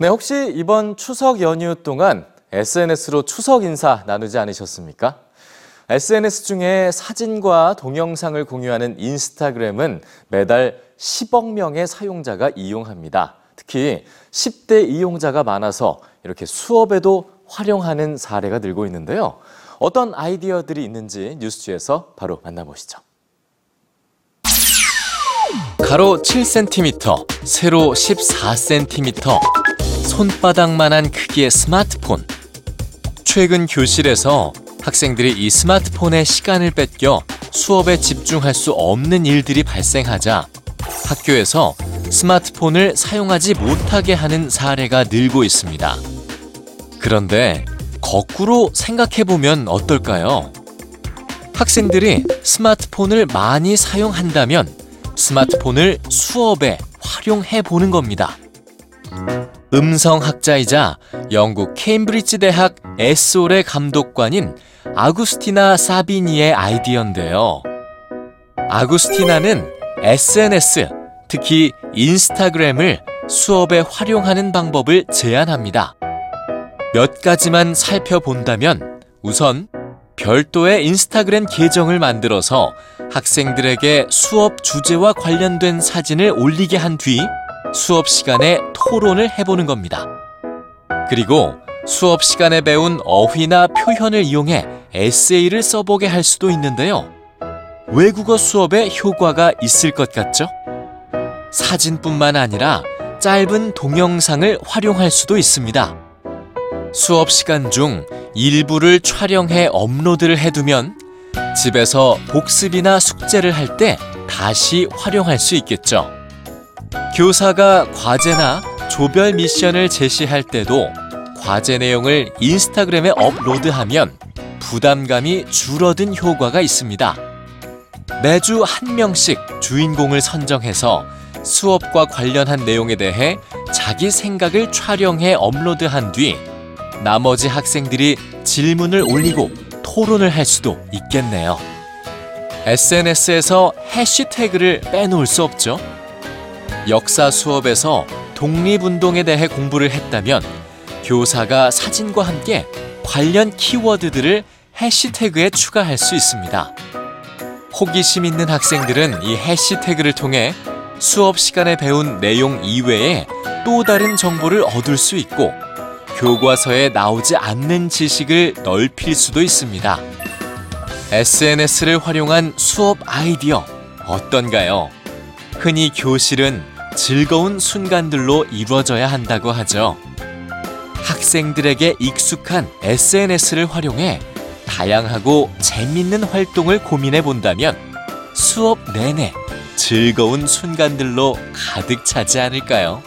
네, 혹시 이번 추석 연휴 동안 SNS로 추석 인사 나누지 않으셨습니까? SNS 중에 사진과 동영상을 공유하는 인스타그램은 매달 10억 명의 사용자가 이용합니다. 특히 10대 이용자가 많아서 이렇게 수업에도 활용하는 사례가 늘고 있는데요. 어떤 아이디어들이 있는지 뉴스지에서 바로 만나보시죠. 가로 7cm, 세로 14cm, 손바닥만한 크기의 스마트폰. 최근 교실에서 학생들이 이 스마트폰에 시간을 뺏겨 수업에 집중할 수 없는 일들이 발생하자 학교에서 스마트폰을 사용하지 못하게 하는 사례가 늘고 있습니다. 그런데 거꾸로 생각해 보면 어떨까요? 학생들이 스마트폰을 많이 사용한다면 스마트폰을 수업에 활용해 보는 겁니다. 음성학자이자 영국 케임브리지 대학 에솔의 감독관인 아구스티나 사비니의 아이디어인데요. 아구스티나는 SNS, 특히 인스타그램을 수업에 활용하는 방법을 제안합니다. 몇 가지만 살펴본다면 우선 별도의 인스타그램 계정을 만들어서 학생들에게 수업 주제와 관련된 사진을 올리게 한 뒤 수업 시간에 토론을 해보는 겁니다. 그리고 수업 시간에 배운 어휘나 표현을 이용해 에세이를 써보게 할 수도 있는데요. 외국어 수업에 효과가 있을 것 같죠? 사진뿐만 아니라 짧은 동영상을 활용할 수도 있습니다. 수업 시간 중 일부를 촬영해 업로드를 해두면 집에서 복습이나 숙제를 할 때 다시 활용할 수 있겠죠. 교사가 과제나 조별 미션을 제시할 때도 과제 내용을 인스타그램에 업로드하면 부담감이 줄어든 효과가 있습니다. 매주 한 명씩 주인공을 선정해서 수업과 관련한 내용에 대해 자기 생각을 촬영해 업로드한 뒤 나머지 학생들이 질문을 올리고 토론을 할 수도 있겠네요. SNS에서 해시태그를 빼놓을 수 없죠. 역사 수업에서 독립운동에 대해 공부를 했다면 교사가 사진과 함께 관련 키워드들을 해시태그에 추가할 수 있습니다. 호기심 있는 학생들은 이 해시태그를 통해 수업 시간에 배운 내용 이외에 또 다른 정보를 얻을 수 있고 교과서에 나오지 않는 지식을 넓힐 수도 있습니다. SNS를 활용한 수업 아이디어 어떤가요? 흔히 교실은 즐거운 순간들로 이루어져야 한다고 하죠. 학생들에게 익숙한 SNS를 활용해 다양하고 재밌는 활동을 고민해 본다면 수업 내내 즐거운 순간들로 가득 차지 않을까요?